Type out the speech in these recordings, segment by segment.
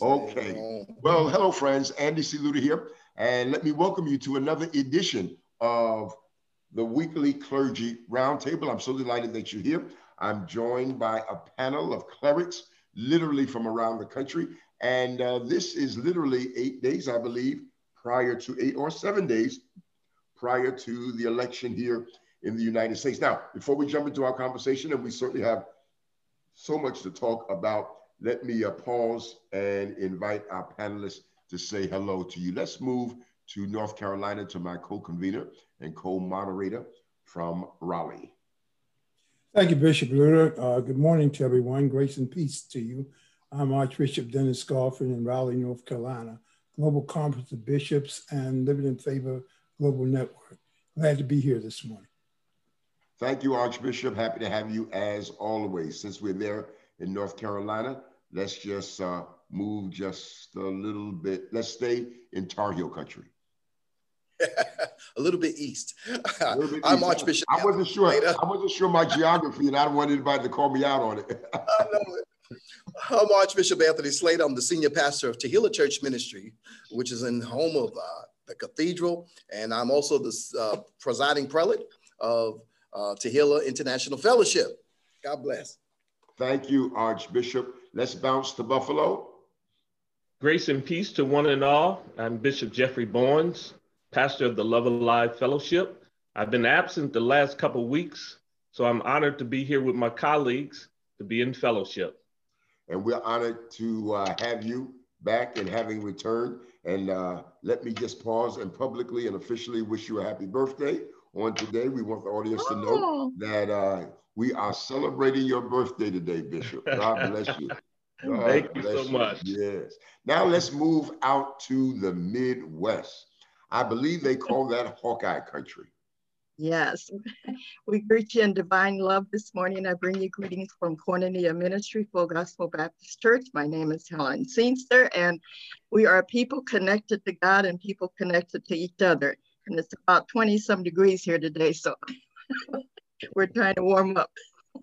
Okay. Well, hello, friends. Andy C. Lewter here. And let me welcome you to another edition of the weekly clergy roundtable. I'm so delighted that you're here. I'm joined by a panel of clerics, literally from around the country. And uh, this is literally eight days, I believe, prior to eight or seven days prior to the election here in the United States. Now, before we jump into our conversation, and we certainly have so much to talk about, let me uh, pause and invite our panelists to say hello to you. Let's move to North Carolina to my co-convener and co-moderator from Raleigh. Thank you, Bishop Lewter. Uh, good morning to everyone. Grace and peace to you. I'm Archbishop Dennis Scoffin in Raleigh, North Carolina, Global Conference of Bishops and Living in Favor Global Network. Glad to be here this morning. Thank you, Archbishop. Happy to have you as always. Since we're there in North Carolina, let's just uh, move just a little bit. Let's stay in Tar Heel country. a little bit east. Little bit I'm east. Archbishop. I wasn't sure. I wasn't sure my geography, and I don't want anybody to call me out on it. I know it. I'm Archbishop Anthony Slater. I'm the senior pastor of Tehillah Church Ministry, which is in the home of uh, the cathedral, and I'm also the uh, presiding prelate of uh, Tehillah International Fellowship. God bless. Thank you, Archbishop. Let's bounce to Buffalo. Grace and peace to one and all. I'm Bishop Jeffrey Barnes, pastor of the Love Alive Fellowship. I've been absent the last couple weeks, so I'm honored to be here with my colleagues to be in fellowship. And we're honored to uh, have you back and having returned. And uh, let me just pause and publicly and officially wish you a happy birthday on today. We want the audience oh. to know oh. that uh, we are celebrating your birthday today, Bishop. God bless you. God Thank you so you. much. Yes. Now let's move out to the Midwest. I believe they call that Hawkeye country. Yes, we greet you in divine love this morning. I bring you greetings from Koinonia Ministry, Full Gospel Baptist Church. My name is Helen Seenster, and we are people connected to God and people connected to each other. And it's about 20 some degrees here today, so we're trying to warm up.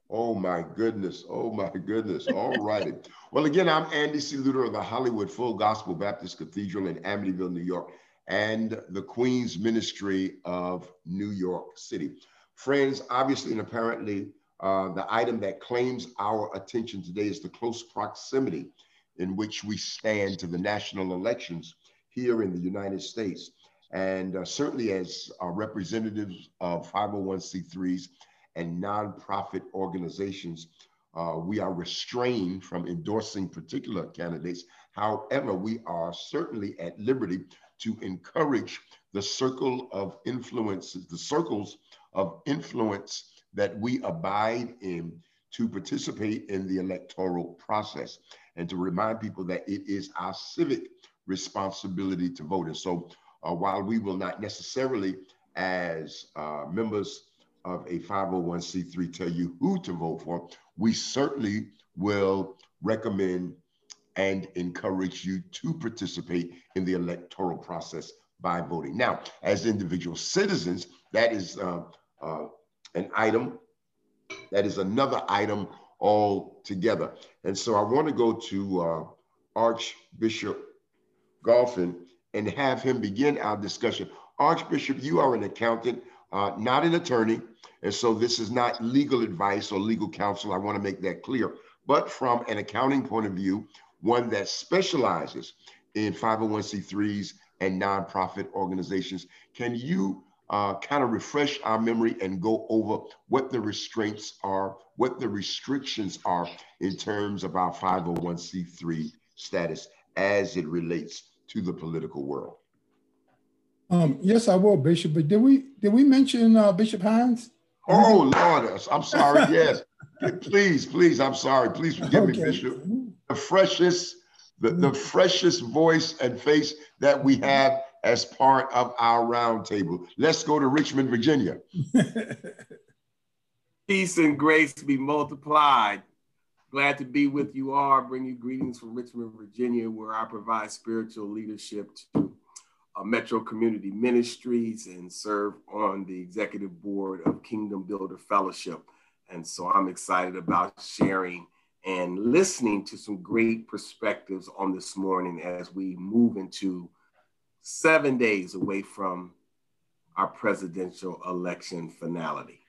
Oh my goodness. Oh my goodness. All righty. well, again, I'm Andy C. Lewter of the Hollywood Full Gospel Baptist Cathedral in Amityville, New York and the Queen's Ministry of New York City. Friends, obviously and apparently, uh, the item that claims our attention today is the close proximity in which we stand to the national elections here in the United States. And uh, certainly, as uh, representatives of 501c3s and nonprofit organizations, uh, we are restrained from endorsing particular candidates. However, we are certainly at liberty to encourage the circle of influences, the circles of influence that we abide in to participate in the electoral process and to remind people that it is our civic responsibility to vote. And so uh, while we will not necessarily, as uh, members of a 501c3, tell you who to vote for, we certainly will recommend and encourage you to participate in the electoral process by voting. Now, as individual citizens, that is uh, uh, an item, that is another item altogether. And so I want to go to uh, Archbishop Golphin and have him begin our discussion. Archbishop, you are an accountant, uh, not an attorney. And so this is not legal advice or legal counsel. I want to make that clear. But from an accounting point of view, one that specializes in 501c3s and nonprofit organizations. Can you uh, kind of refresh our memory and go over what the restraints are, what the restrictions are in terms of our 501c3 status as it relates to the political world? Um, yes, I will, Bishop. But did we did we mention uh, Bishop Hines? Oh Lord, I'm sorry. Yes, please, please. I'm sorry. Please forgive okay. me, Bishop the freshest, the, the freshest voice and face that we have as part of our roundtable. Let's go to Richmond, Virginia. Peace and grace be multiplied. Glad to be with you all. Bring you greetings from Richmond, Virginia, where I provide spiritual leadership to uh, Metro Community Ministries and serve on the executive board of Kingdom Builder Fellowship. And so I'm excited about sharing and listening to some great perspectives on this morning as we move into seven days away from our presidential election finality.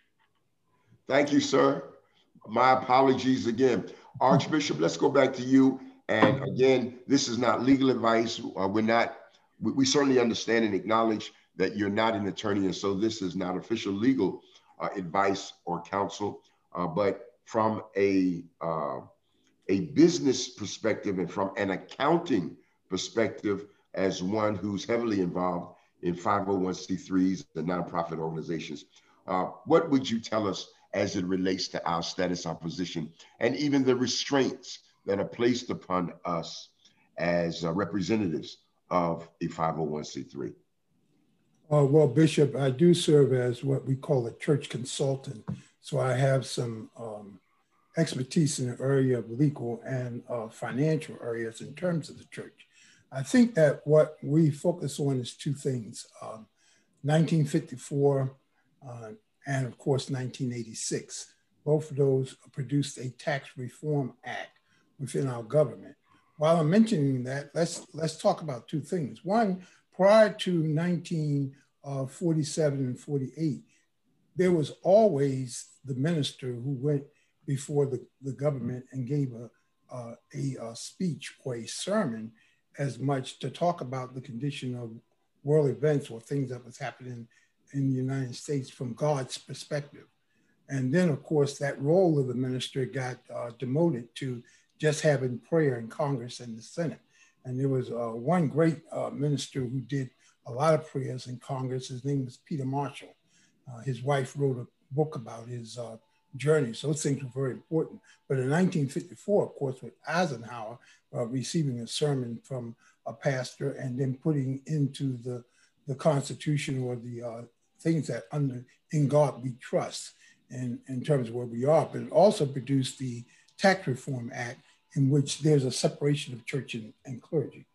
Thank you, sir. My apologies again. Archbishop, let's go back to you. And again, this is not legal advice. Uh, we're not, we, we, certainly understand and acknowledge that you're not an attorney. And so this is not official legal uh, advice or counsel. Uh, but from a, uh, a business perspective and from an accounting perspective, as one who's heavily involved in 501c3s and nonprofit organizations, uh, what would you tell us as it relates to our status, our position, and even the restraints that are placed upon us as uh, representatives of a 501c3? Uh, well, Bishop, I do serve as what we call a church consultant. So I have some um, expertise in the area of legal and uh, financial areas in terms of the church. I think that what we focus on is two things. Um, 1954 uh, and of course 1986. Both of those produced a tax reform act within our government. While I'm mentioning that, let's let's talk about two things. One, prior to 1947 and 48, there was always the minister who went before the, the government and gave a, uh, a, a speech or a sermon as much to talk about the condition of world events or things that was happening in the United States from God's perspective. And then, of course, that role of the minister got uh, demoted to just having prayer in Congress and the Senate. And there was uh, one great uh, minister who did a lot of prayers in Congress. His name was Peter Marshall. Uh, his wife wrote a book about his uh, journey. So those things were very important. But in 1954, of course, with Eisenhower uh, receiving a sermon from a pastor and then putting into the, the Constitution or the things that under in God we trust in, in terms of where we are, but it also produced the Tax Reform Act in which there's a separation of church and, and clergy,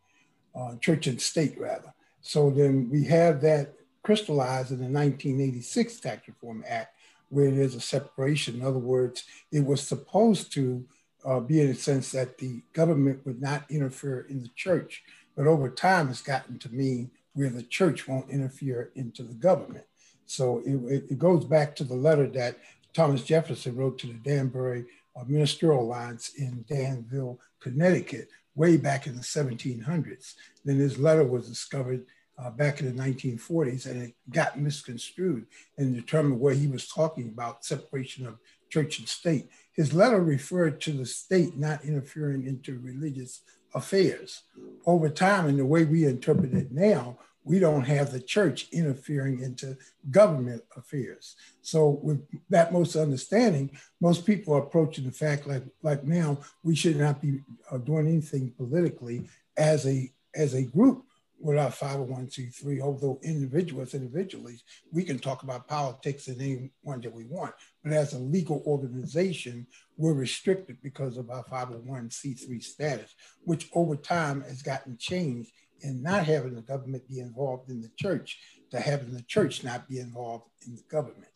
uh, church and state rather. So then we have that crystallized in the 1986 Tax Reform Act where there's a separation. In other words, it was supposed to uh, be in a sense that the government would not interfere in the church, but over time it's gotten to mean where the church won't interfere into the government. So it, it, goes back to the letter that Thomas Jefferson wrote to the Danbury uh, Ministerial Alliance in Danville, Connecticut, way back in the 1700s. Then his letter was discovered uh, back in the 1940s and it got misconstrued and determined where he was talking about separation of church and state. His letter referred to the state not interfering into religious affairs. Over time, and the way we interpret it now, we don't have the church interfering into government affairs. So with that most understanding, most people are approaching the fact like, like now, we should not be uh, doing anything politically as a, as a group with our 501c3, although individuals, individually, we can talk about politics in any one that we want. But as a legal organization, we're restricted because of our 501c3 status, which over time has gotten changed and not having the government be involved in the church to having the church not be involved in the government.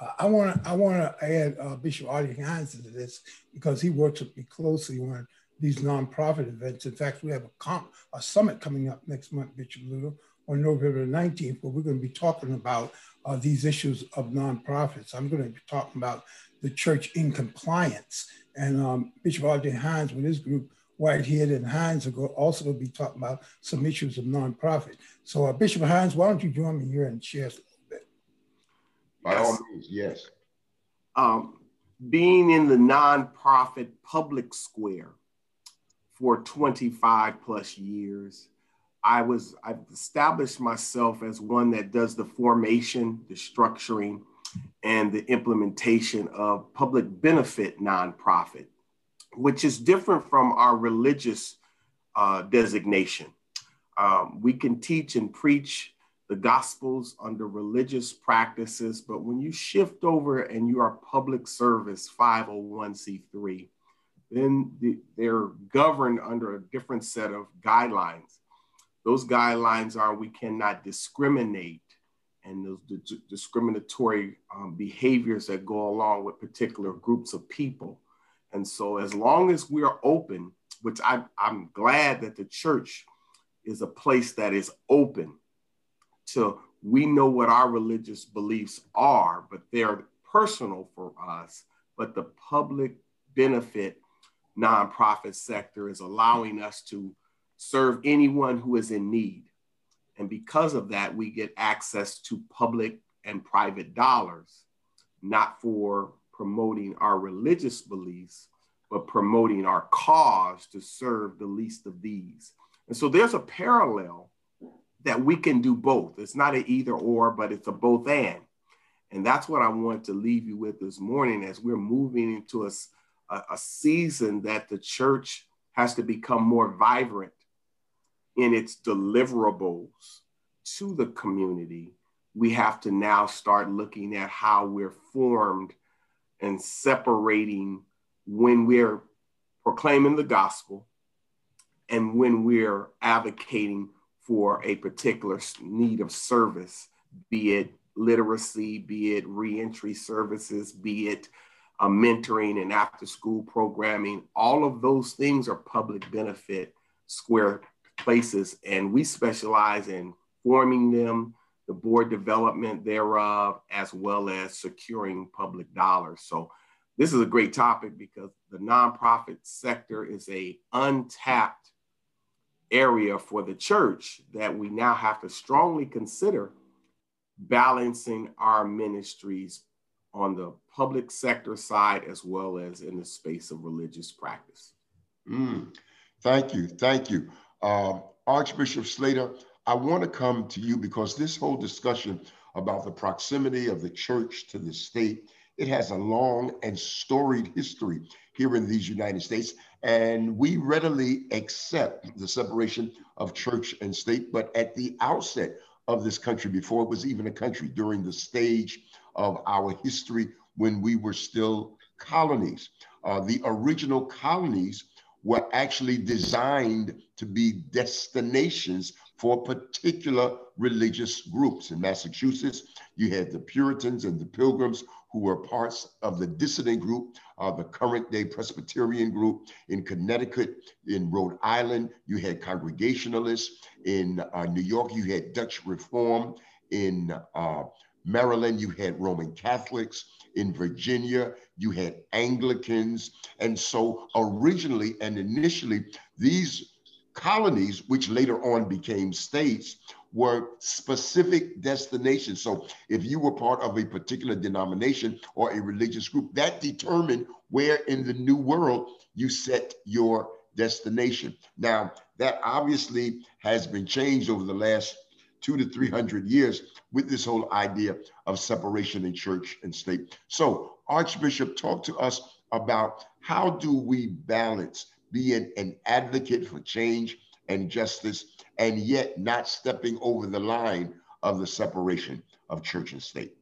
Uh, I want to I want to add uh, Bishop Artie Hines into this because he works with me closely on these nonprofit events. In fact, we have a, comp, a summit coming up next month, Bishop Lewter, on November 19th, where we're going to be talking about uh, these issues of nonprofits. I'm going to be talking about the church in compliance. And um, Bishop Artie Hines with his group Whitehead and Hines are also going to be talking about some issues of nonprofit. So, uh, Bishop Hines, why don't you join me here and share a little bit? By all means, yes. Um, being in the nonprofit public square for 25 plus years, I was I've established myself as one that does the formation, the structuring, and the implementation of public benefit nonprofit which is different from our religious uh, designation. Um, we can teach and preach the gospels under religious practices, but when you shift over and you are public service 501c3, then the, they're governed under a different set of guidelines. Those guidelines are we cannot discriminate and those d- discriminatory um, behaviors that go along with particular groups of people And so, as long as we are open, which I, I'm glad that the church is a place that is open to we know what our religious beliefs are, but they're personal for us. But the public benefit nonprofit sector is allowing us to serve anyone who is in need. And because of that, we get access to public and private dollars, not for promoting our religious beliefs, but promoting our cause to serve the least of these. And so there's a parallel that we can do both. It's not an either or, but it's a both and. And that's what I want to leave you with this morning as we're moving into a, a, season that the church has to become more vibrant in its deliverables to the community. We have to now start looking at how we're formed and separating when we're proclaiming the gospel and when we're advocating for a particular need of service, be it literacy, be it reentry services, be it uh, mentoring and after school programming, all of those things are public benefit square places. And we specialize in forming them, the board development thereof, as well as securing public dollars. So this is a great topic because the nonprofit sector is a untapped area for the church that we now have to strongly consider balancing our ministries on the public sector side as well as in the space of religious practice. Mm, thank you. Thank you. Um, Archbishop Slater, I want to come to you because this whole discussion about the proximity of the church to the state, it has a long and storied history here in these United States. And we readily accept the separation of church and state. But at the outset of this country, before it was even a country, during the stage of our history when we were still colonies, uh, the original colonies were actually designed to be destinations for particular religious groups. In Massachusetts, you had the Puritans and the Pilgrims who were parts of the dissident group, uh, the current day Presbyterian group. In Connecticut, in Rhode Island, you had Congregationalists. In uh, New York, you had Dutch Reform. In uh, Maryland, you had Roman Catholics. In Virginia, you had Anglicans. And so originally and initially, these colonies, which later on became states, were specific destinations. So if you were part of a particular denomination or a religious group, that determined where in the new world you set your destination. Now, that obviously has been changed over the last two to 300 years with this whole idea of separation in church and state. So, Archbishop, talk to us about how do we balance being an advocate for change and justice and yet not stepping over the line of the separation of church and state?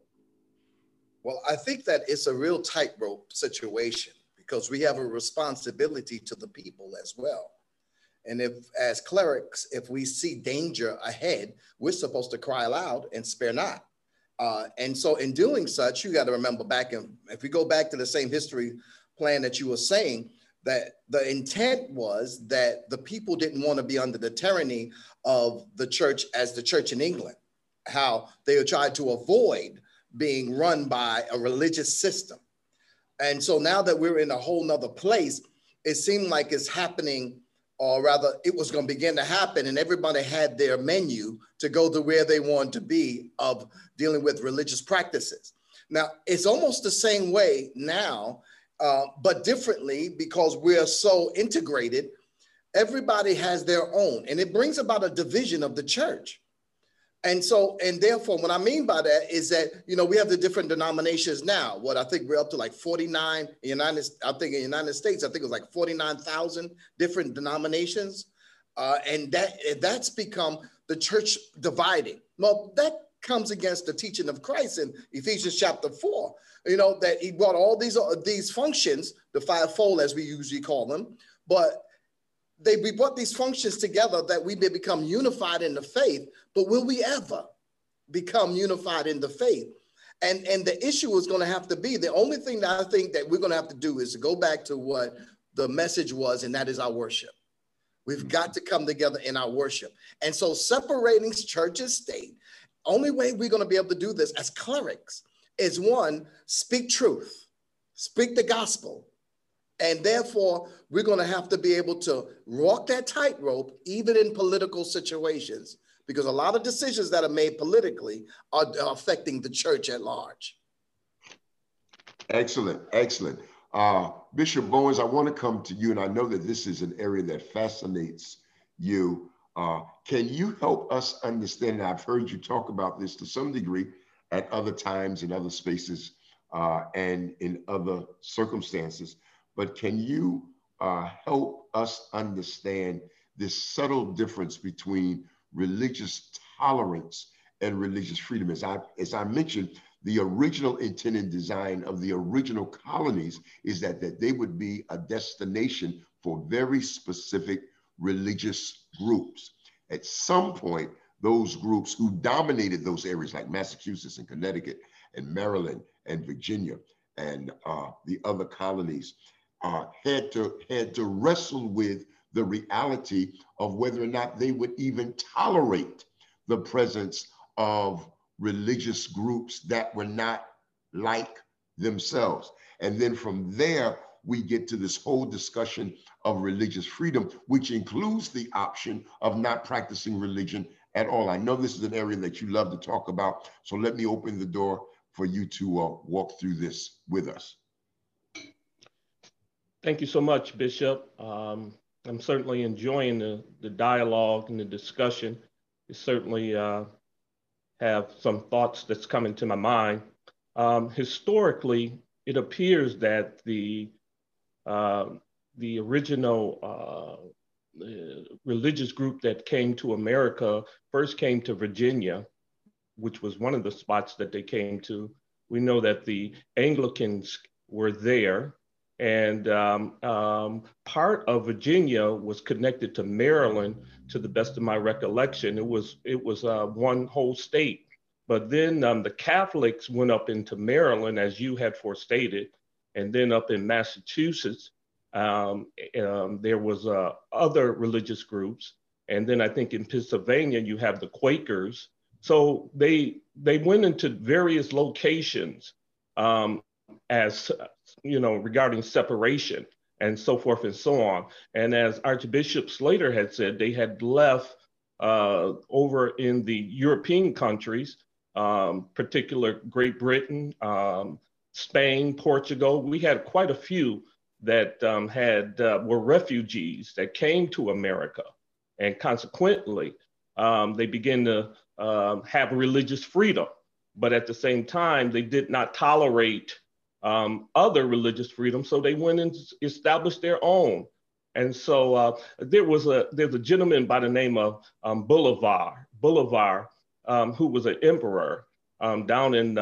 Well, I think that it's a real tightrope situation because we have a responsibility to the people as well. And if, as clerics, if we see danger ahead, we're supposed to cry aloud and spare not. Uh, and so, in doing such, you got to remember back in, if we go back to the same history plan that you were saying, that the intent was that the people didn't want to be under the tyranny of the church as the church in England, how they tried to avoid being run by a religious system. And so now that we're in a whole nother place, it seemed like it's happening or rather it was going to begin to happen and everybody had their menu to go to where they wanted to be of dealing with religious practices now it's almost the same way now uh, but differently because we're so integrated everybody has their own and it brings about a division of the church and so, and therefore, what I mean by that is that, you know, we have the different denominations now. What I think we're up to like 49 United, I think in the United States, I think it was like 49,000 different denominations. Uh, and that that's become the church dividing. Well, that comes against the teaching of Christ in Ephesians chapter four. You know, that he brought all these, uh, these functions, the fivefold as we usually call them, but they we brought these functions together that we may become unified in the faith but will we ever become unified in the faith And, and the issue is going to have to be the only thing that I think that we're going to have to do is to go back to what the message was, and that is our worship. We've got to come together in our worship. And so separating church and state, only way we're going to be able to do this as clerics is one, speak truth, speak the gospel. And therefore, we're going to have to be able to walk that tightrope even in political situations because a lot of decisions that are made politically are, affecting the church at large. Excellent, excellent. Uh, Bishop Bowens, I want to come to you, and I know that this is an area that fascinates you. Uh, can you help us understand? I've heard you talk about this to some degree at other times in other spaces uh, and in other circumstances, but can you uh, help us understand this subtle difference between religious tolerance and religious freedom. As I, as I mentioned, the original intent and design of the original colonies is that, that they would be a destination for very specific religious groups. At some point, those groups who dominated those areas like Massachusetts and Connecticut and Maryland and Virginia and uh, the other colonies uh, had to had to wrestle with the reality of whether or not they would even tolerate the presence of religious groups that were not like themselves. And then from there, we get to this whole discussion of religious freedom, which includes the option of not practicing religion at all. I know this is an area that you love to talk about, so let me open the door for you to uh, walk through this with us. Thank you so much, Bishop. Um, I'm certainly enjoying the, the dialogue and the discussion. I certainly uh, have some thoughts that's coming to my mind. Um, historically, it appears that the the original uh, religious group that came to America first came to Virginia, which was one of the spots that they came to. We know that the Anglicans were there, and um, um, part of Virginia was connected to Maryland, to the best of my recollection. It was it was uh, one whole state. But then um, the Catholics went up into Maryland, as you had forestated, and then up in Massachusetts, um, um, there was uh, other religious groups, and then I think in Pennsylvania you have the Quakers. So they they went into various locations um, as you know, regarding separation and so forth and so on. And as Archbishop Slater had said, they had left uh, over in the European countries, um, particular Great Britain, um, Spain, Portugal. We had quite a few that um, had uh, were refugees that came to America, and consequently, um, they began to uh, have religious freedom. But at the same time, they did not tolerate um, other religious freedom, so they went and established their own. And so uh, there was a there's a gentleman by the name of um, Bolivar, Bolivar, um, who was an emperor down in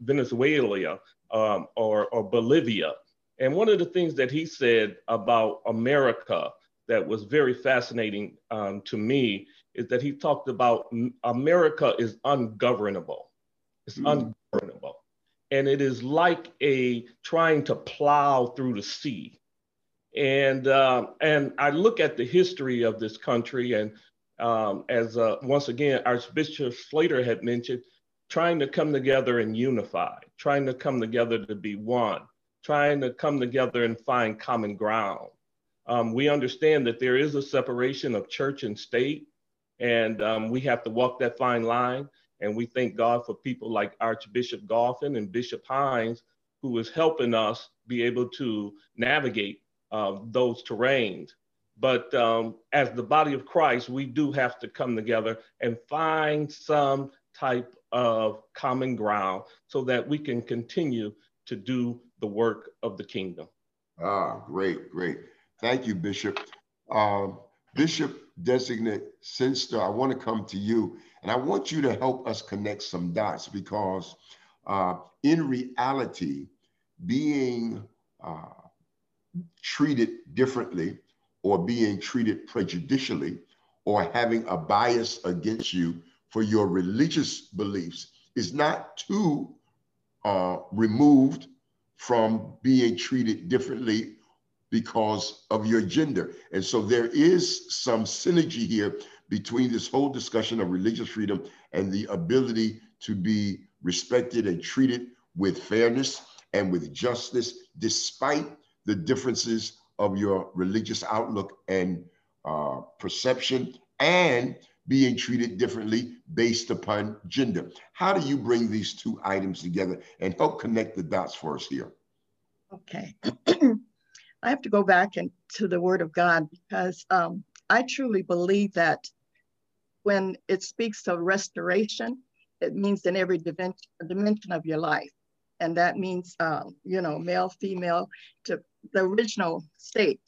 Venezuela um, or, or Bolivia. And one of the things that he said about America that was very fascinating to me is that he talked about America is ungovernable. It's mm. ungovernable and it is like a trying to plow through the sea. And uh, and I look at the history of this country, and um, as uh, once again Archbishop Slater had mentioned, trying to come together and unify, trying to come together to be one, trying to come together and find common ground. Um, we understand that there is a separation of church and state, and um, we have to walk that fine line. And we thank God for people like Archbishop Goffin and Bishop Hines, who is helping us be able to navigate uh, those terrains. But um, as the body of Christ, we do have to come together and find some type of common ground so that we can continue to do the work of the kingdom. Ah, great, great. Thank you, Bishop. Um, Bishop designate Sinster, I want to come to you and I want you to help us connect some dots because uh, in reality, being uh, treated differently or being treated prejudicially or having a bias against you for your religious beliefs is not too uh, removed from being treated differently because of your gender. And so there is some synergy here between this whole discussion of religious freedom and the ability to be respected and treated with fairness and with justice, despite the differences of your religious outlook and uh, perception and being treated differently based upon gender. How do you bring these two items together and help connect the dots for us here? Okay. I have to go back into the Word of God because um, I truly believe that when it speaks of restoration, it means in every dimension of your life. And that means, um, you know, male, female, to the original state.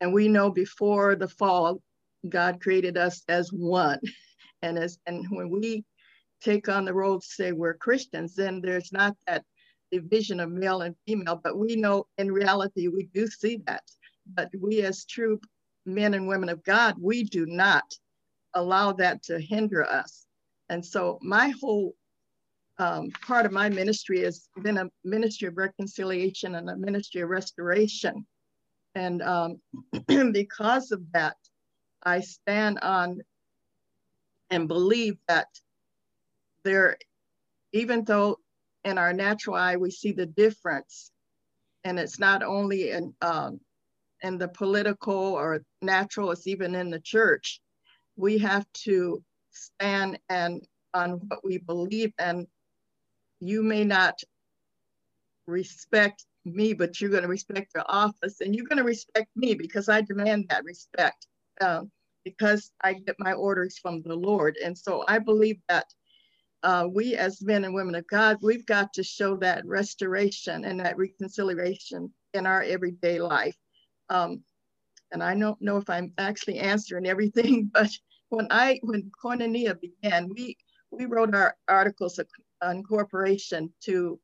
And we know before the fall, God created us as one. And as and when we take on the role to say we're Christians, then there's not that division of male and female, but we know in reality we do see that. But we as true men and women of God, we do not allow that to hinder us. And so my whole um, part of my ministry has been a ministry of reconciliation and a ministry of restoration. And um, because of that, I stand on and believe that there, even though in our natural eye we see the difference, and it's not only in um, in the political or natural, it's even in the church. We have to stand and on what we believe, and you may not respect me, but you're going to respect your office, and you're going to respect me because I demand that respect uh, because I get my orders from the Lord. And so I believe that uh, we as men and women of God, we've got to show that restoration and that reconciliation in our everyday life. Um, and I don't know if I'm actually answering everything, but when I when Koinonia began, we we wrote our articles of incorporation to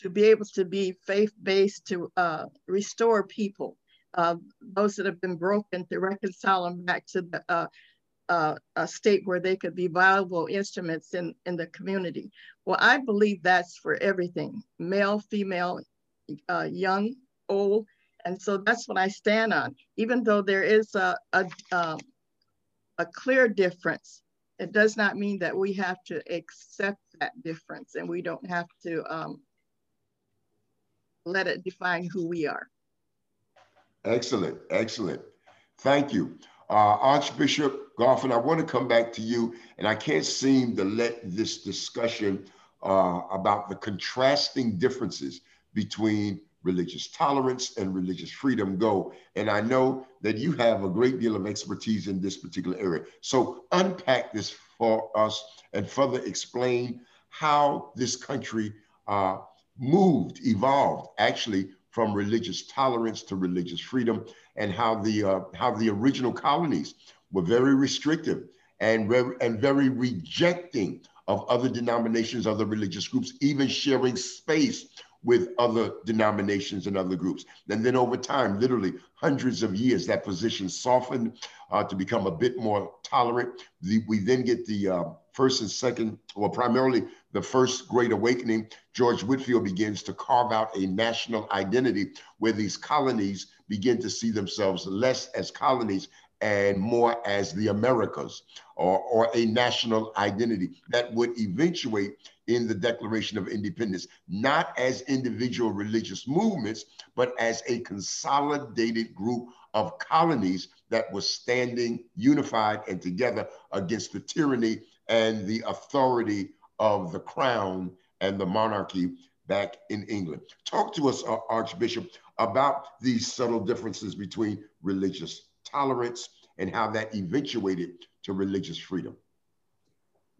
to be able to be faith-based to uh, restore people uh, those that have been broken to reconcile them back to the, uh, uh, a state where they could be viable instruments in, in the community. Well, I believe that's for everything, male, female, uh, young, old. And so that's what I stand on. Even though there is a, a, um, a clear difference, it does not mean that we have to accept that difference and we don't have to um, let it define who we are. Excellent, excellent. Thank you. Uh, Archbishop Garfin, I want to come back to you, and I can't seem to let this discussion uh, about the contrasting differences between religious tolerance and religious freedom go. And I know that you have a great deal of expertise in this particular area. So unpack this for us and further explain how this country uh, moved, evolved, actually from religious tolerance to religious freedom, and how the uh, how the original colonies were very restrictive and very, and very rejecting of other denominations, other religious groups, even sharing space with other denominations and other groups. And then over time, literally hundreds of years, that position softened uh, to become a bit more tolerant. The, we then get the uh, first and second, well, primarily the first Great Awakening. George Whitefield begins to carve out a national identity where these colonies begin to see themselves less as colonies and more as the Americas or, or a national identity that would eventuate in the Declaration of Independence, not as individual religious movements, but as a consolidated group of colonies that was standing unified and together against the tyranny and the authority of the crown and the monarchy back in England. Talk to us, uh, Archbishop, about these subtle differences between religious tolerance and how that eventuated to religious freedom.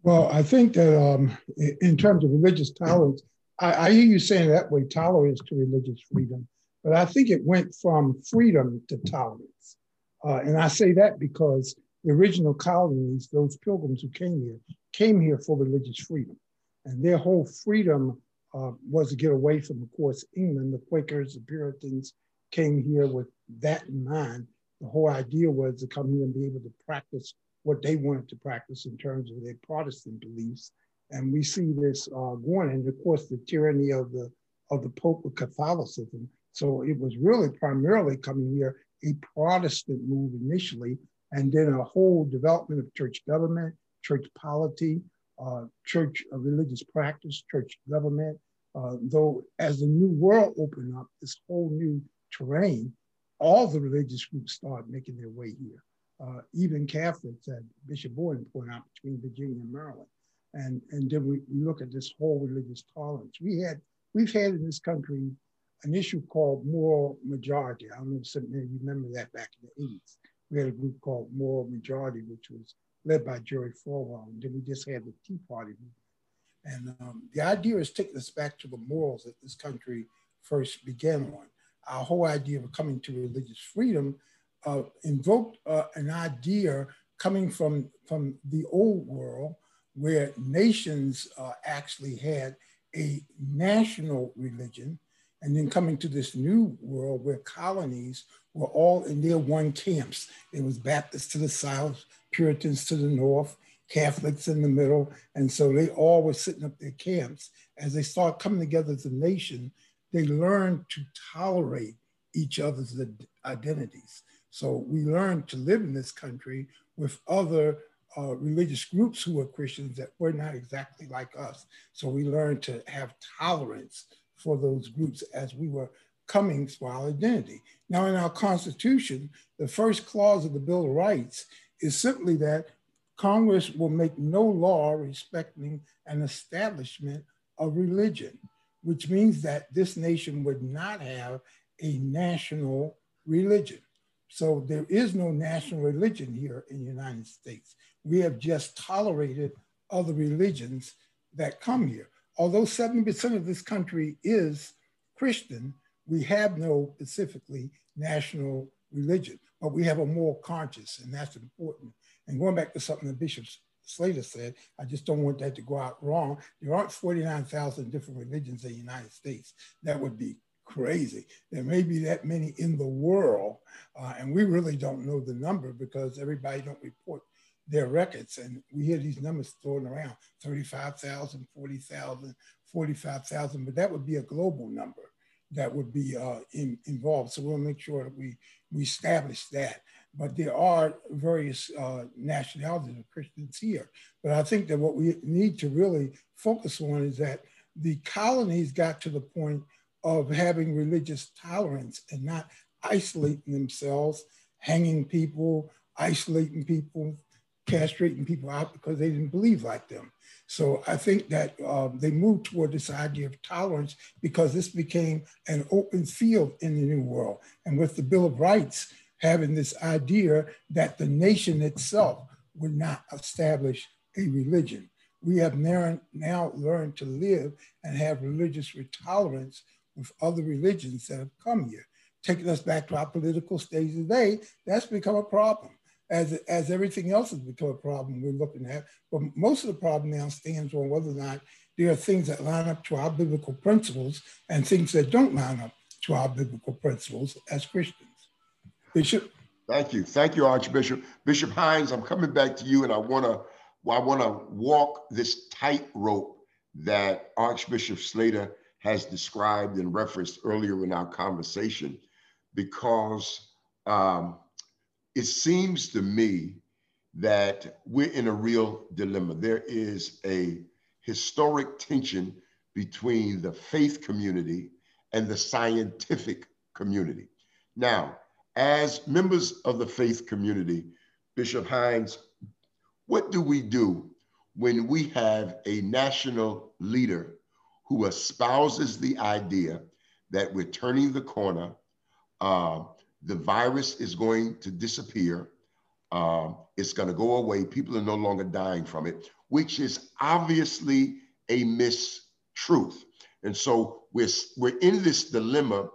Well, I think that um, in terms of religious tolerance, I, I, hear you saying that way, tolerance to religious freedom, but I think it went from freedom to tolerance. Uh, and I say that because the original colonies, those pilgrims who came here, came here for religious freedom. And their whole freedom uh, was to get away from, of course, England. The Quakers, the Puritans came here with that in mind. The whole idea was to come here and be able to practice what they wanted to practice in terms of their Protestant beliefs And we see this uh, going, and of course, the tyranny of the of the Pope of Catholicism. So it was really primarily coming here a Protestant move initially, and then a whole development of church government, church polity, uh, church uh, religious practice, church government. Uh, though as the new world opened up, this whole new terrain, all the religious groups started making their way here. Uh, even Catholics, as Bishop Boyden pointed out, between Virginia and Maryland. And, and then we, we look at this whole religious tolerance. We had, we've had in this country an issue called moral majority. I don't know if some of you remember that back in the 80s. We had a group called Moral Majority, which was led by Jerry Falwell. And then we just had the Tea Party. And um, the idea is taking us back to the morals that this country first began on. Our whole idea of coming to religious freedom uh, invoked uh, an idea coming from, from the old world where nations uh, actually had a national religion and then coming to this new world where colonies were all in their one camps. It was Baptists to the south, Puritans to the north, Catholics in the middle. And so they all were sitting up their camps. As they start coming together as a nation, they learned to tolerate each other's identities. So we learned to live in this country with other uh, religious groups who were Christians that were not exactly like us. So we learned to have tolerance for those groups as we were coming to our identity. Now, in our Constitution, the first clause of the Bill of Rights is simply that Congress will make no law respecting an establishment of religion, which means that this nation would not have a national religion. So there is no national religion here in the United States. We have just tolerated other religions that come here. Although 70% of this country is Christian, we have no specifically national religion, but we have a moral conscience, and that's important. And going back to something that Bishop Slater said, I just don't want that to go out wrong. There aren't 49,000 different religions in the United States. That would be crazy. There may be that many in the world, uh, and we really don't know the number because everybody don't report their records. And we hear these numbers thrown around 35,000, 40,000, 45,000, but that would be a global number that would be uh, in, involved. So we'll make sure that we, we establish that. But there are various uh, nationalities of Christians here. But I think that what we need to really focus on is that the colonies got to the point of having religious tolerance and not isolating themselves, hanging people, isolating people, castrating people out because they didn't believe like them. So I think that um, they moved toward this idea of tolerance because this became an open field in the New World. And with the Bill of Rights having this idea that the nation itself would not establish a religion. We have now, learned to live and have religious tolerance with other religions that have come here. Taking us back to our political stage today, that's become a problem. As, as everything else has become a problem we're looking at. But most of the problem now stands on whether or not there are things that line up to our biblical principles and things that don't line up to our biblical principles as Christians. Bishop. Thank you. Thank you, Archbishop. Bishop Hines, I'm coming back to you and I want to I want to walk this tightrope that Archbishop Slater has described and referenced earlier in our conversation because um, it seems to me that we're in a real dilemma. There is a historic tension between the faith community and the scientific community. Now, as members of the faith community, Bishop Hines, what do we do when we have a national leader who espouses the idea that we're turning the corner, uh, the virus is going to disappear, uh, it's going to go away, people are no longer dying from it, which is obviously a mistruth. And so we're, we're in this dilemma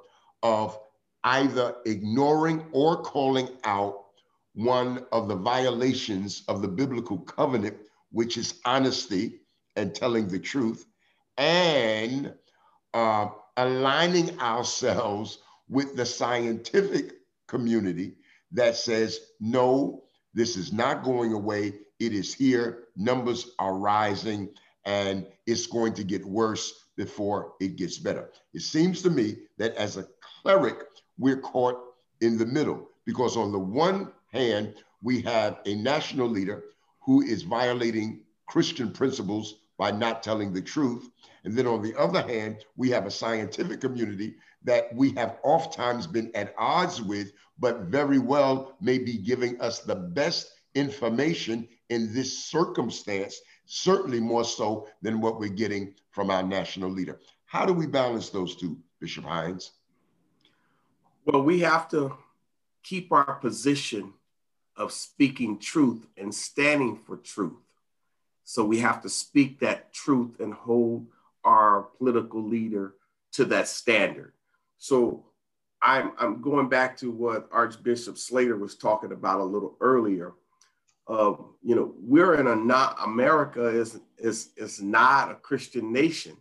of either ignoring or calling out one of the violations of the biblical covenant, which is honesty and telling the truth, and uh, aligning ourselves with the scientific community that says, no, this is not going away. It is here. Numbers are rising. and it's going to get worse before it gets better. It seems to me that as a cleric, we're caught in the middle because on the one hand, we have a national leader who is violating Christian principles by not telling the truth. And then on the other hand, we have a scientific community that we have oftentimes been at odds with, but very well may be giving us the best information in this circumstance, certainly more so than what we're getting from our national leader. How do we balance those two, Bishop Hines? Well, we have to keep our position of speaking truth and standing for truth. So we have to speak that truth and hold our political leader to that standard. So I'm, I'm going back to what Archbishop Slater was talking about a little earlier. Uh, you know, we're in a not America is is is not a Christian nation,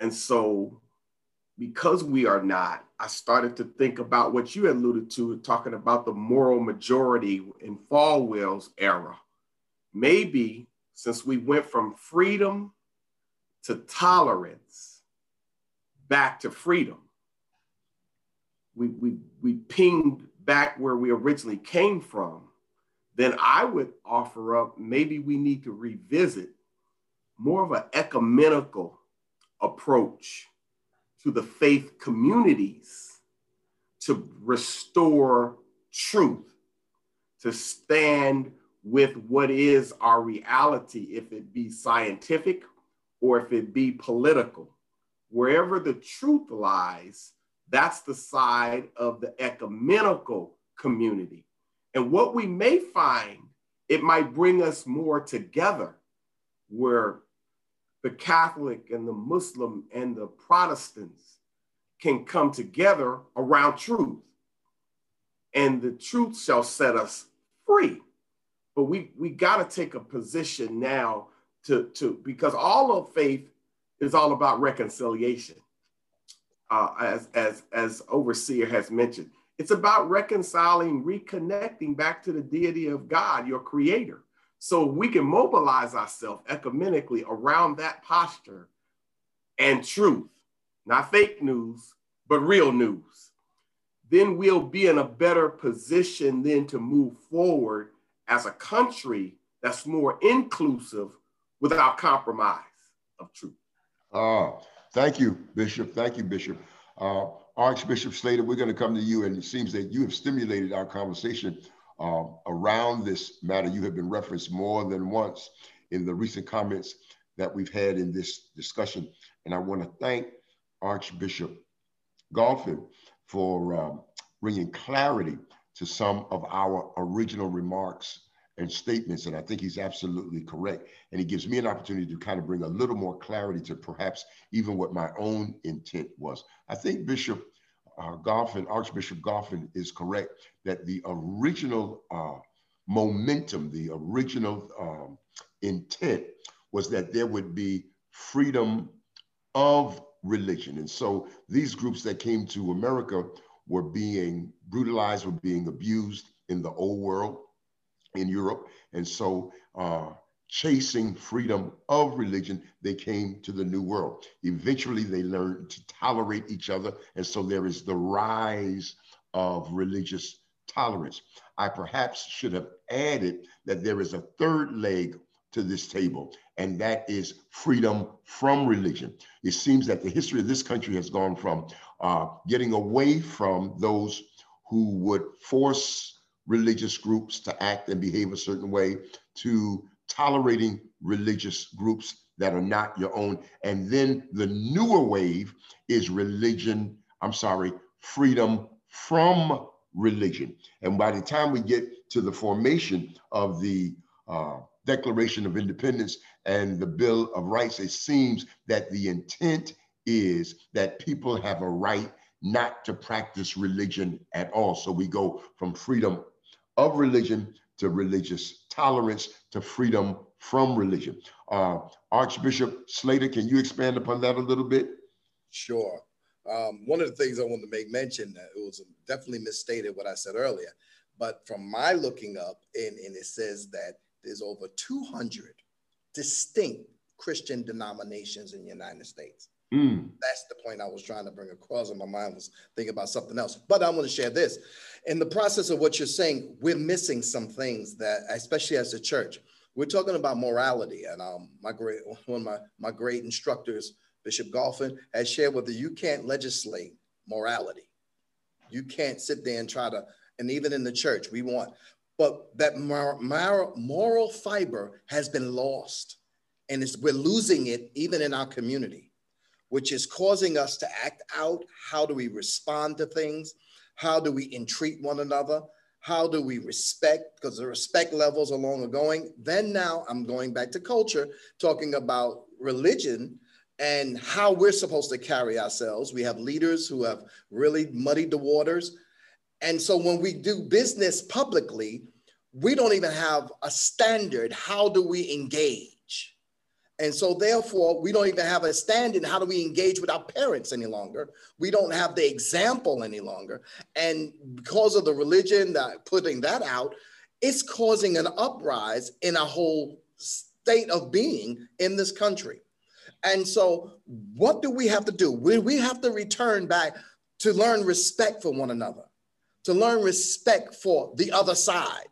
and so because we are not, I started to think about what you alluded to, talking about the moral majority in Falwell's era. Maybe since we went from freedom to tolerance back to freedom, we, we, we pinged back where we originally came from, then I would offer up maybe we need to revisit more of an ecumenical approach to the faith communities to restore truth, to stand with what is our reality, if it be scientific or if it be political. Wherever the truth lies, that's the side of the ecumenical community. And what we may find, it might bring us more together where the Catholic and the Muslim and the Protestants can come together around truth. And the truth shall set us free. But we, we got to take a position now to, to, because all of faith is all about reconciliation. Uh, as, as, as Overseer has mentioned, it's about reconciling, reconnecting back to the deity of God, your creator. So we can mobilize ourselves ecumenically around that posture and truth, not fake news, but real news. Then we'll be in a better position then to move forward as a country that's more inclusive without compromise of truth. Ah, thank you, Bishop. Thank you, Bishop. Uh, Archbishop Slater, we're going to come to you, and it seems that you have stimulated our conversation uh, around this matter. You have been referenced more than once in the recent comments that we've had in this discussion. And I want to thank Archbishop Golphin for um, bringing clarity to some of our original remarks and statements. And I think he's absolutely correct. And he gives me an opportunity to kind of bring a little more clarity to perhaps even what my own intent was. I think Bishop uh, Golphin, Archbishop Golphin, is correct that the original uh, momentum, the original um, intent was that there would be freedom of religion. And so these groups that came to America were being brutalized, were being abused in the old world in Europe. And so uh, chasing freedom of religion, they came to the New World. Eventually, they learned to tolerate each other. And so there is the rise of religious tolerance. I perhaps should have added that there is a third leg to this table, and that is freedom from religion. It seems that the history of this country has gone from uh, getting away from those who would force religious groups to act and behave a certain way to tolerating religious groups that are not your own. And then the newer wave is religion, I'm sorry, freedom from religion. And by the time we get to the formation of the uh, Declaration of Independence and the Bill of Rights, it seems that the intent is that people have a right not to practice religion at all. So we go from freedom of religion to religious tolerance to freedom from religion. Uh, Archbishop Slater, can you expand upon that a little bit? Sure. Um, one of the things I wanted to make mention, uh, it was definitely misstated what I said earlier, but from my looking up, and, and it says that there's over 200 distinct Christian denominations in the United States. Mm. That's the point I was trying to bring across, and my mind was thinking about something else. But I want to share this. In the process of what you're saying, we're missing some things that, especially as a church, we're talking about morality. And um, my great one of my, my great instructors, Bishop Golphin, has shared with you, you can't legislate morality. You can't sit there and try to, and even in the church, we want, but that moral, moral fiber has been lost. And we're losing it even in our community which is causing us to act out. How do we respond to things? How do we entreat one another? How do we respect? Because the respect levels are long going. Then now I'm going back to culture, talking about religion and how we're supposed to carry ourselves. We have leaders who have really muddied the waters. And so when we do business publicly, we don't even have a standard. How do we engage? And so, therefore, we don't even have a standing. How do we engage with our parents any longer? We don't have the example any longer. And because of the religion that putting that out, it's causing an uprise in a whole state of being in this country. And so, what do we have to do? We, we have to return back to learn respect for one another, to learn respect for the other side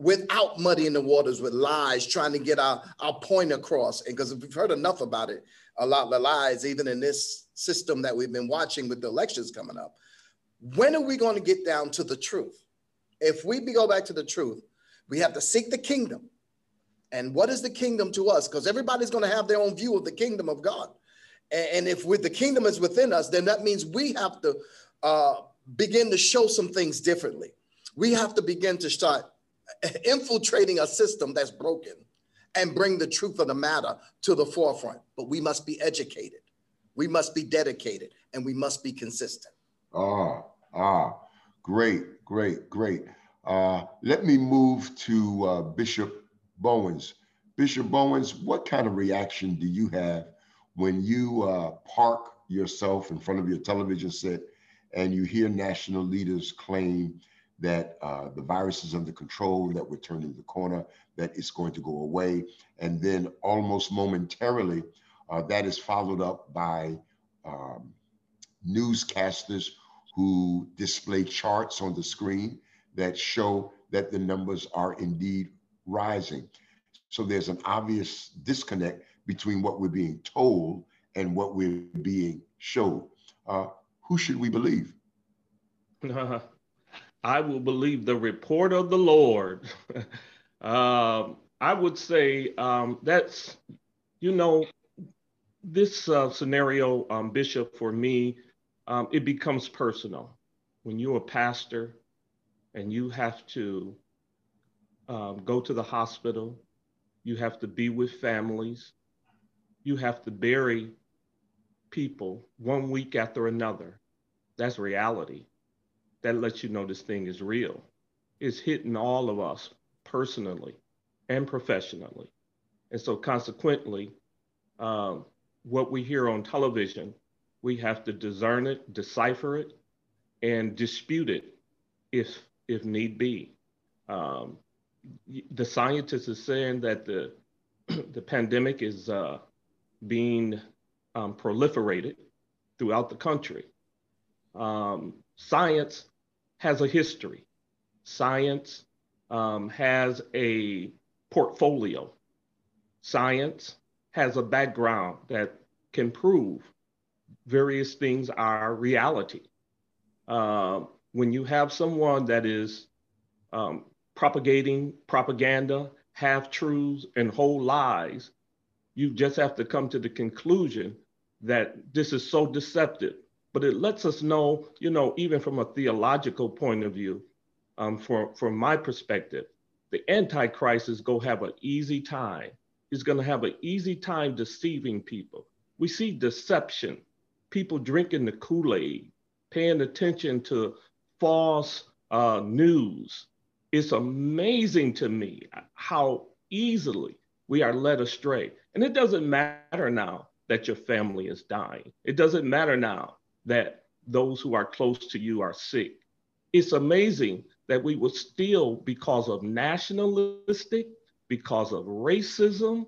without muddying the waters with lies, trying to get our, our point across. And because we've heard enough about it, a lot of lies, even in this system that we've been watching with the elections coming up. When are we going to get down to the truth? If we go back to the truth, we have to seek the kingdom. And what is the kingdom to us? Because everybody's going to have their own view of the kingdom of God. And if with the kingdom is within us, then that means we have to uh, begin to show some things differently. We have to begin to start infiltrating a system that's broken and bring the truth of the matter to the forefront. But we must be educated, we must be dedicated, and we must be consistent. Ah, ah, great, great, great. Uh, let me move to uh, Bishop Bowens. Bishop Bowens, what kind of reaction do you have when you uh, park yourself in front of your television set and you hear national leaders claim that uh, the virus is under control, that we're turning the corner, that it's going to go away. And then almost momentarily, uh, that is followed up by um, newscasters who display charts on the screen that show that the numbers are indeed rising. So there's an obvious disconnect between what we're being told and what we're being shown. Uh, who should we believe? I will believe the report of the Lord. um, I would say um, that's, you know, this uh, scenario, um, Bishop, for me, um, it becomes personal. When you're a pastor and you have to um, go to the hospital, you have to be with families, you have to bury people one week after another. That's reality that lets you know this thing is real. It's hitting all of us personally and professionally. And so, consequently, um, what we hear on television, we have to discern it, decipher it, and dispute it if if need be. Um, the scientists are saying that the the pandemic is uh, being um, proliferated throughout the country. Um, science has a history. Science um, has a portfolio. Science has a background that can prove various things are reality. Uh, when you have someone that is um, propagating propaganda, half truths, and whole lies, you just have to come to the conclusion that this is so deceptive but it lets us know, you know, even from a theological point of view, um, for, from my perspective, the Antichrist is going to have an easy time. He's going to have an easy time deceiving people. We see deception, people drinking the Kool Aid, paying attention to false uh, news. It's amazing to me how easily we are led astray. And it doesn't matter now that your family is dying. It doesn't matter now that those who are close to you are sick. It's amazing that we would still, because of nationalistic, because of racism,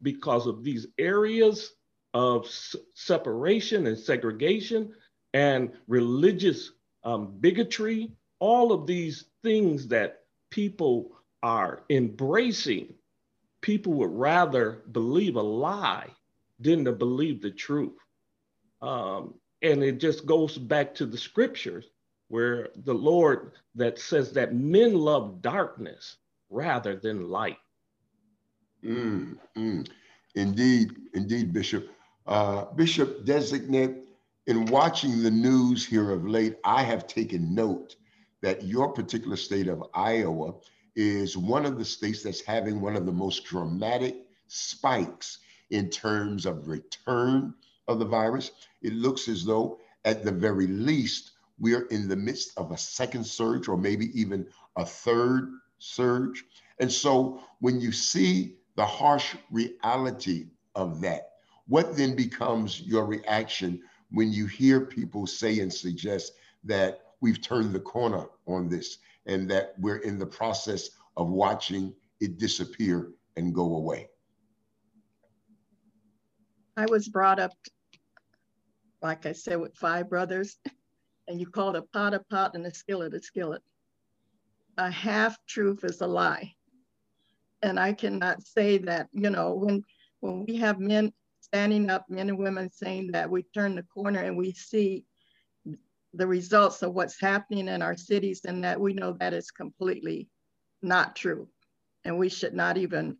because of these areas of separation and segregation and religious um, bigotry, all of these things that people are embracing, people would rather believe a lie than to believe the truth. Um, and it just goes back to the scriptures where the Lord that says that men love darkness rather than light. Mm, mm. Indeed, indeed, Bishop. Uh, Bishop designate, in watching the news here of late, I have taken note that your particular state of Iowa is one of the states that's having one of the most dramatic spikes in terms of return of the virus. It looks as though, at the very least, we are in the midst of a second surge or maybe even a third surge. And so when you see the harsh reality of that, what then becomes your reaction when you hear people say and suggest that we've turned the corner on this and that we're in the process of watching it disappear and go away? I was brought up, like I said, with five brothers, and you called a pot a pot and a skillet a skillet. A half truth is a lie. And I cannot say that, you know, when when we have men standing up, men and women saying that we turn the corner and we see the results of what's happening in our cities and that we know that is completely not true. And we should not even,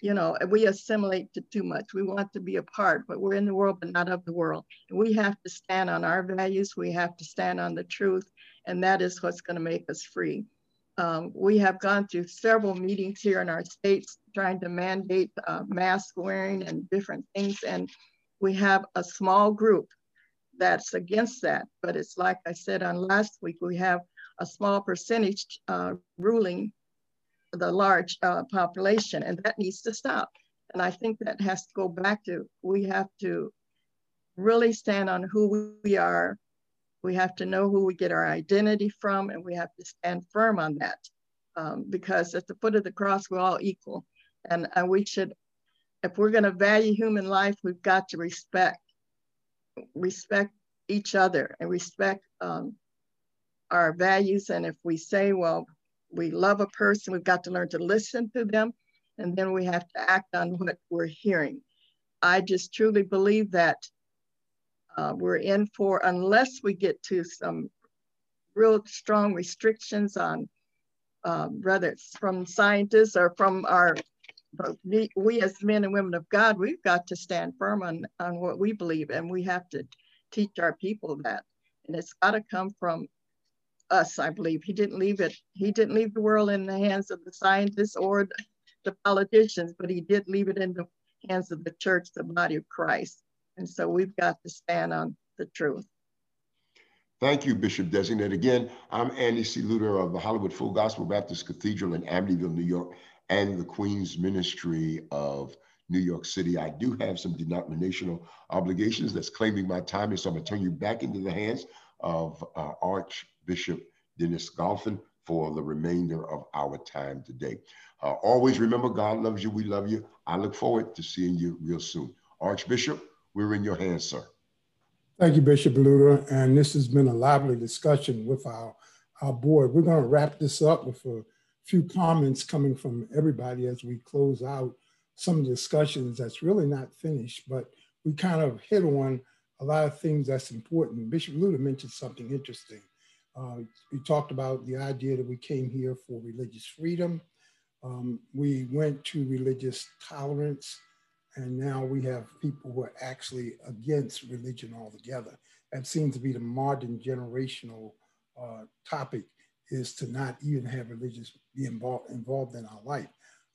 you know, we assimilate to too much. We want to be a part, but we're in the world, but not of the world. We have to stand on our values. We have to stand on the truth. And that is what's going to make us free. Um, we have gone through several meetings here in our states trying to mandate uh, mask wearing and different things. And we have a small group that's against that. But it's like I said on last week, we have a small percentage uh, ruling the large uh, population, and that needs to stop. And I think that has to go back to we have to really stand on who we are. We have to know who we get our identity from, and we have to stand firm on that. Um, because at the foot of the cross, we're all equal. And, and we should, if we're going to value human life, we've got to respect respect each other and respect um, our values. And if we say, well, we love a person, we've got to learn to listen to them, and then we have to act on what we're hearing. I just truly believe that uh, we're in for, unless we get to some real strong restrictions on uh, whether it's from scientists or from our, we, we as men and women of God, we've got to stand firm on, on what we believe and we have to teach our people that. And it's got to come from us, I believe. He didn't leave it, he didn't leave the world in the hands of the scientists or the politicians, but he did leave it in the hands of the church, the body of Christ. And so we've got to stand on the truth. Thank you, Bishop Designate. Again, I'm Andy C. Lewter of the Hollywood Full Gospel Baptist Cathedral in Amityville, New York, and the Queen's Ministry of New York City. I do have some denominational obligations that's claiming my time, and so I'm going to turn you back into the hands of uh, Archbishop Dennis Golphin for the remainder of our time today. Uh, always remember, God loves you. We love you. I look forward to seeing you real soon. Archbishop, we're in your hands, sir. Thank you, Bishop Lewter. And this has been a lively discussion with our, our board. We're going to wrap this up with a few comments coming from everybody as we close out some discussions that's really not finished, but we kind of hit on a lot of things that's important. Bishop Lewter mentioned something interesting. Uh, we talked about the idea that we came here for religious freedom. Um, we went to religious tolerance, and now we have people who are actually against religion altogether. That seems to be the modern generational uh, topic is to not even have religious be involved, involved in our life.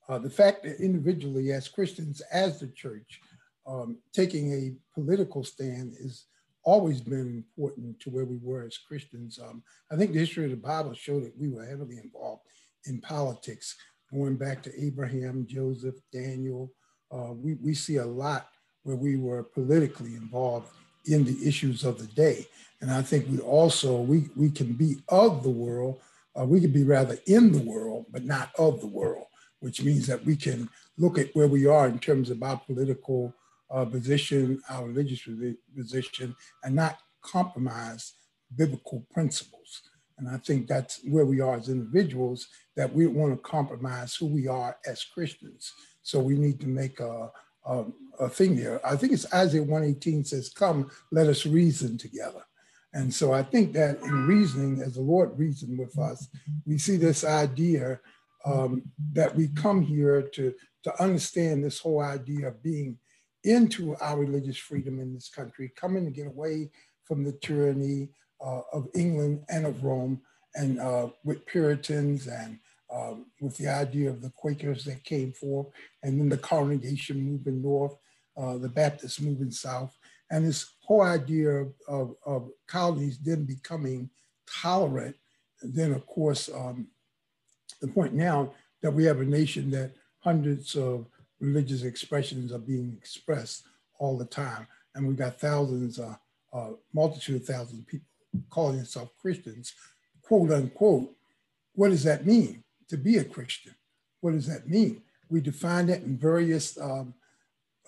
Uh, the fact that individually as Christians, as the church, um, taking a political stand has always been important to where we were as Christians. Um, I think the history of the Bible showed that we were heavily involved in politics, going back to Abraham, Joseph, Daniel. Uh, we, we see a lot where we were politically involved in the issues of the day. And I think we also, we, we can be of the world, uh, we can be rather in the world, but not of the world. which means that we can look at where we are in terms of our political uh, position, our religious position, and not compromise biblical principles. And I think that's where we are as individuals, that we want to compromise who we are as Christians. So we need to make a, a, a thing there. I think it's Isaiah 118 says, come, let us reason together. And so I think that in reasoning, as the Lord reasoned with us, we see this idea um, that we come here to, to understand this whole idea of being into our religious freedom in this country, coming to get away from the tyranny uh, of England and of Rome, and uh, with Puritans and um, with the idea of the Quakers that came forth, and then the congregation moving north, uh, the Baptists moving south, and this whole idea of, of, of colonies then becoming tolerant. And then, of course, um, the point now that we have a nation that hundreds of religious expressions are being expressed all the time. And we've got thousands, uh, uh, multitude of thousands of people calling themselves Christians, quote unquote. What does that mean to be a Christian? What does that mean? We define it in various um,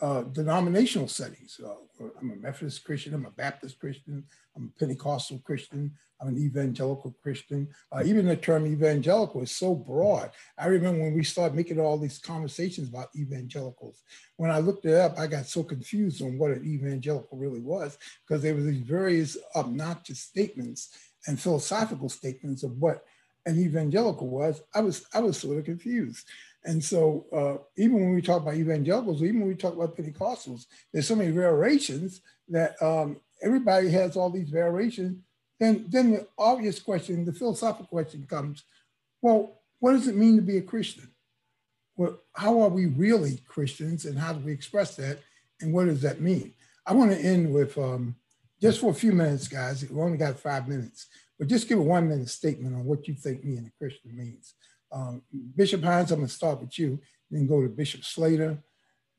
uh, denominational settings. Uh, I'm a Methodist Christian, I'm a Baptist Christian, I'm a Pentecostal Christian, I'm an evangelical Christian. Uh, even the term evangelical is so broad. I remember when we started making all these conversations about evangelicals. When I looked it up, I got so confused on what an evangelical really was because there were these various obnoxious statements and philosophical statements of what an evangelical was. I was I was sort of confused. And so uh, even when we talk about evangelicals, even when we talk about Pentecostals, there's so many variations that um, everybody has all these variations. Then, then the obvious question, the philosophical question comes, well, what does it mean to be a Christian? Well, how are we really Christians and how do we express that? And what does that mean? I want to end with um, just for a few minutes, guys. We only got five minutes, but just give a one minute statement on what you think being a Christian means. Um, Bishop Hines, I'm going to start with you, then go to Bishop Slater,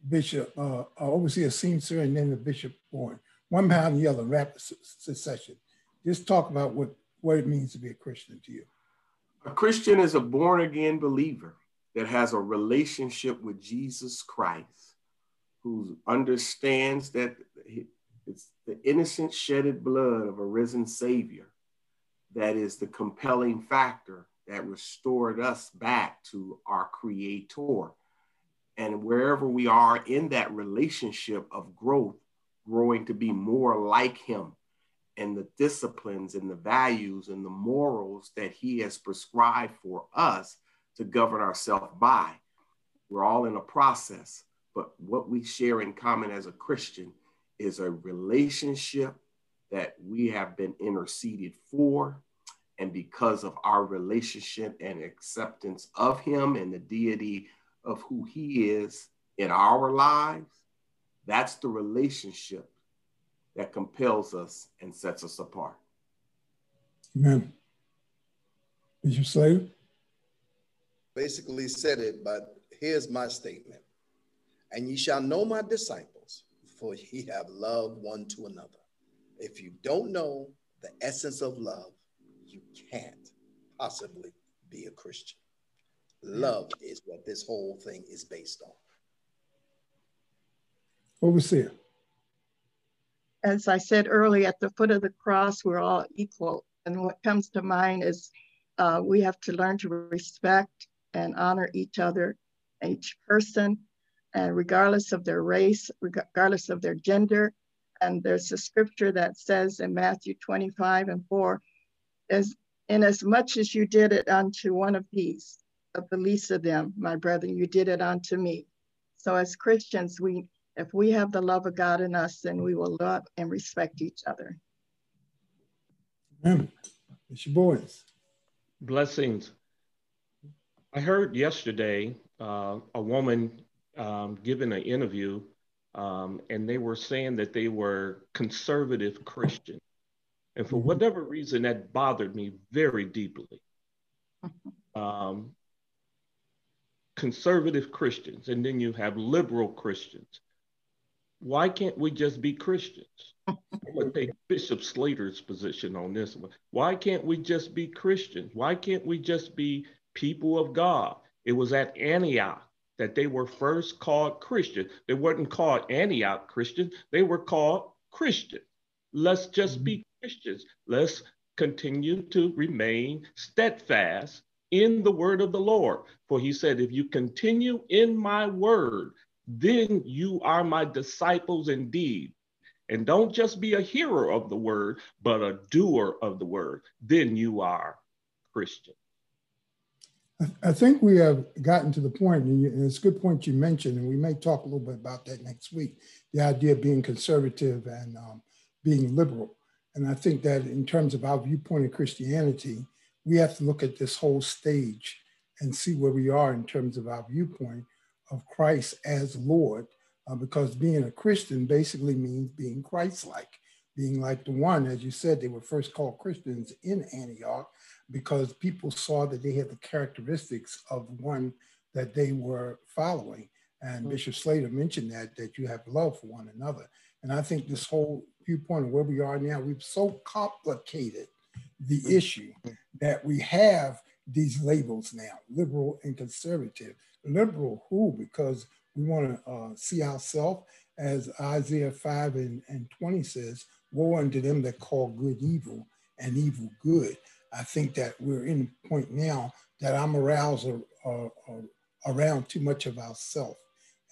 Bishop uh, uh, Overseer Seamster, and then the Bishop Bourne. One behind the other, rapid succession. Just talk about what, what it means to be a Christian to you. A Christian is a born again believer that has a relationship with Jesus Christ, who understands that it's the innocent shedded blood of a risen Savior that is the compelling factor that restored us back to our creator. And wherever we are in that relationship of growth, growing to be more like him and the disciplines and the values and the morals that he has prescribed for us to govern ourselves by. We're all in a process, but what we share in common as a Christian is a relationship that we have been interceded for, and because of our relationship and acceptance of Him and the deity of who He is in our lives, that's the relationship that compels us and sets us apart. Amen. Bishop Slater? Basically said it, but here's my statement. And ye shall know my disciples, for ye have loved one to another. If you don't know the essence of love, you can't possibly be a Christian. Love is what this whole thing is based on. Overseer. As I said earlier, at the foot of the cross, we're all equal. And what comes to mind is uh, we have to learn to respect and honor each other, each person, and regardless of their race, regardless of their gender. And there's a scripture that says in Matthew 25 and 4 as inasmuch as much as you did it unto one of these, of the least of them, my brethren, you did it unto me. So as Christians, we if we have the love of God in us, then we will love and respect each other. Amen. It's your boys. Blessings. I heard yesterday uh, a woman um, giving an interview, um, and they were saying that they were conservative Christians. And for mm-hmm. whatever reason, that bothered me very deeply. Um, conservative Christians, and then you have liberal Christians. Why can't we just be Christians? I'm going to take Bishop Slater's position on this one. Why can't we just be Christians? Why can't we just be people of God? It was at Antioch that they were first called Christian. They weren't called Antioch Christian, they were called Christian. Let's just be mm-hmm. Christians. Let's continue to remain steadfast in the word of the Lord. For he said, If you continue in my word, then you are my disciples indeed. And don't just be a hearer of the word, but a doer of the word. Then you are Christian. I think we have gotten to the point, and it's a good point you mentioned, and we may talk a little bit about that next week the idea of being conservative and um, being liberal. And I think that in terms of our viewpoint of Christianity, we have to look at this whole stage and see where we are in terms of our viewpoint of Christ as Lord, uh, because being a Christian basically means being Christ like, being like the one, as you said, they were first called Christians in Antioch because people saw that they had the characteristics of one that they were following. And mm-hmm. Bishop Slater mentioned that, that you have love for one another. And I think this whole viewpoint of where we are now, we've so complicated the mm-hmm. issue that we have these labels now, liberal and conservative. Liberal who? Because we want to uh, see ourselves as Isaiah 5 and, and 20 says, woe unto them that call good evil and evil good. I think that we're in a point now that our morals are, are, are around too much of ourself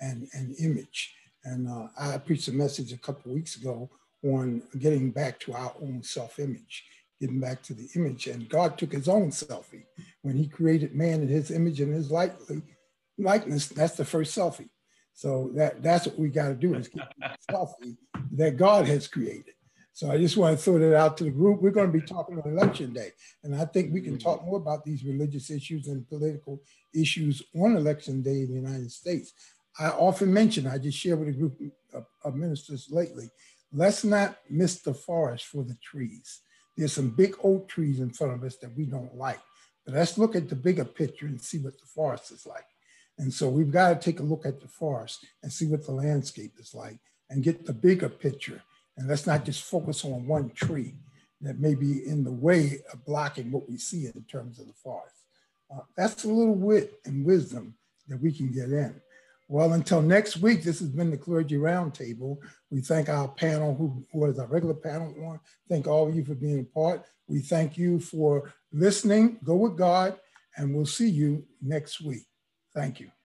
and, and image. And uh, I preached a message a couple weeks ago on getting back to our own self-image, getting back to the image. And God took his own selfie when he created man in his image and his likeness. That's the first selfie. So that, that's what we got to do is keep selfie that God has created. So I just want to throw that out to the group. We're going to be talking on election day. And I think we can mm. talk more about these religious issues and political issues on election day in the United States. I often mention, I just share with a group of, of ministers lately, let's not miss the forest for the trees. There's some big oak trees in front of us that we don't like. But let's look at the bigger picture and see what the forest is like. And so we've got to take a look at the forest and see what the landscape is like and get the bigger picture and let's not just focus on one tree that may be in the way of blocking what we see in terms of the forest. Uh, that's a little wit and wisdom that we can get in. Well, until next week, this has been the Clergy Roundtable. We thank our panel, who, who is our regular panel. To thank all of you for being a part. We thank you for listening. Go with God, and we'll see you next week. Thank you.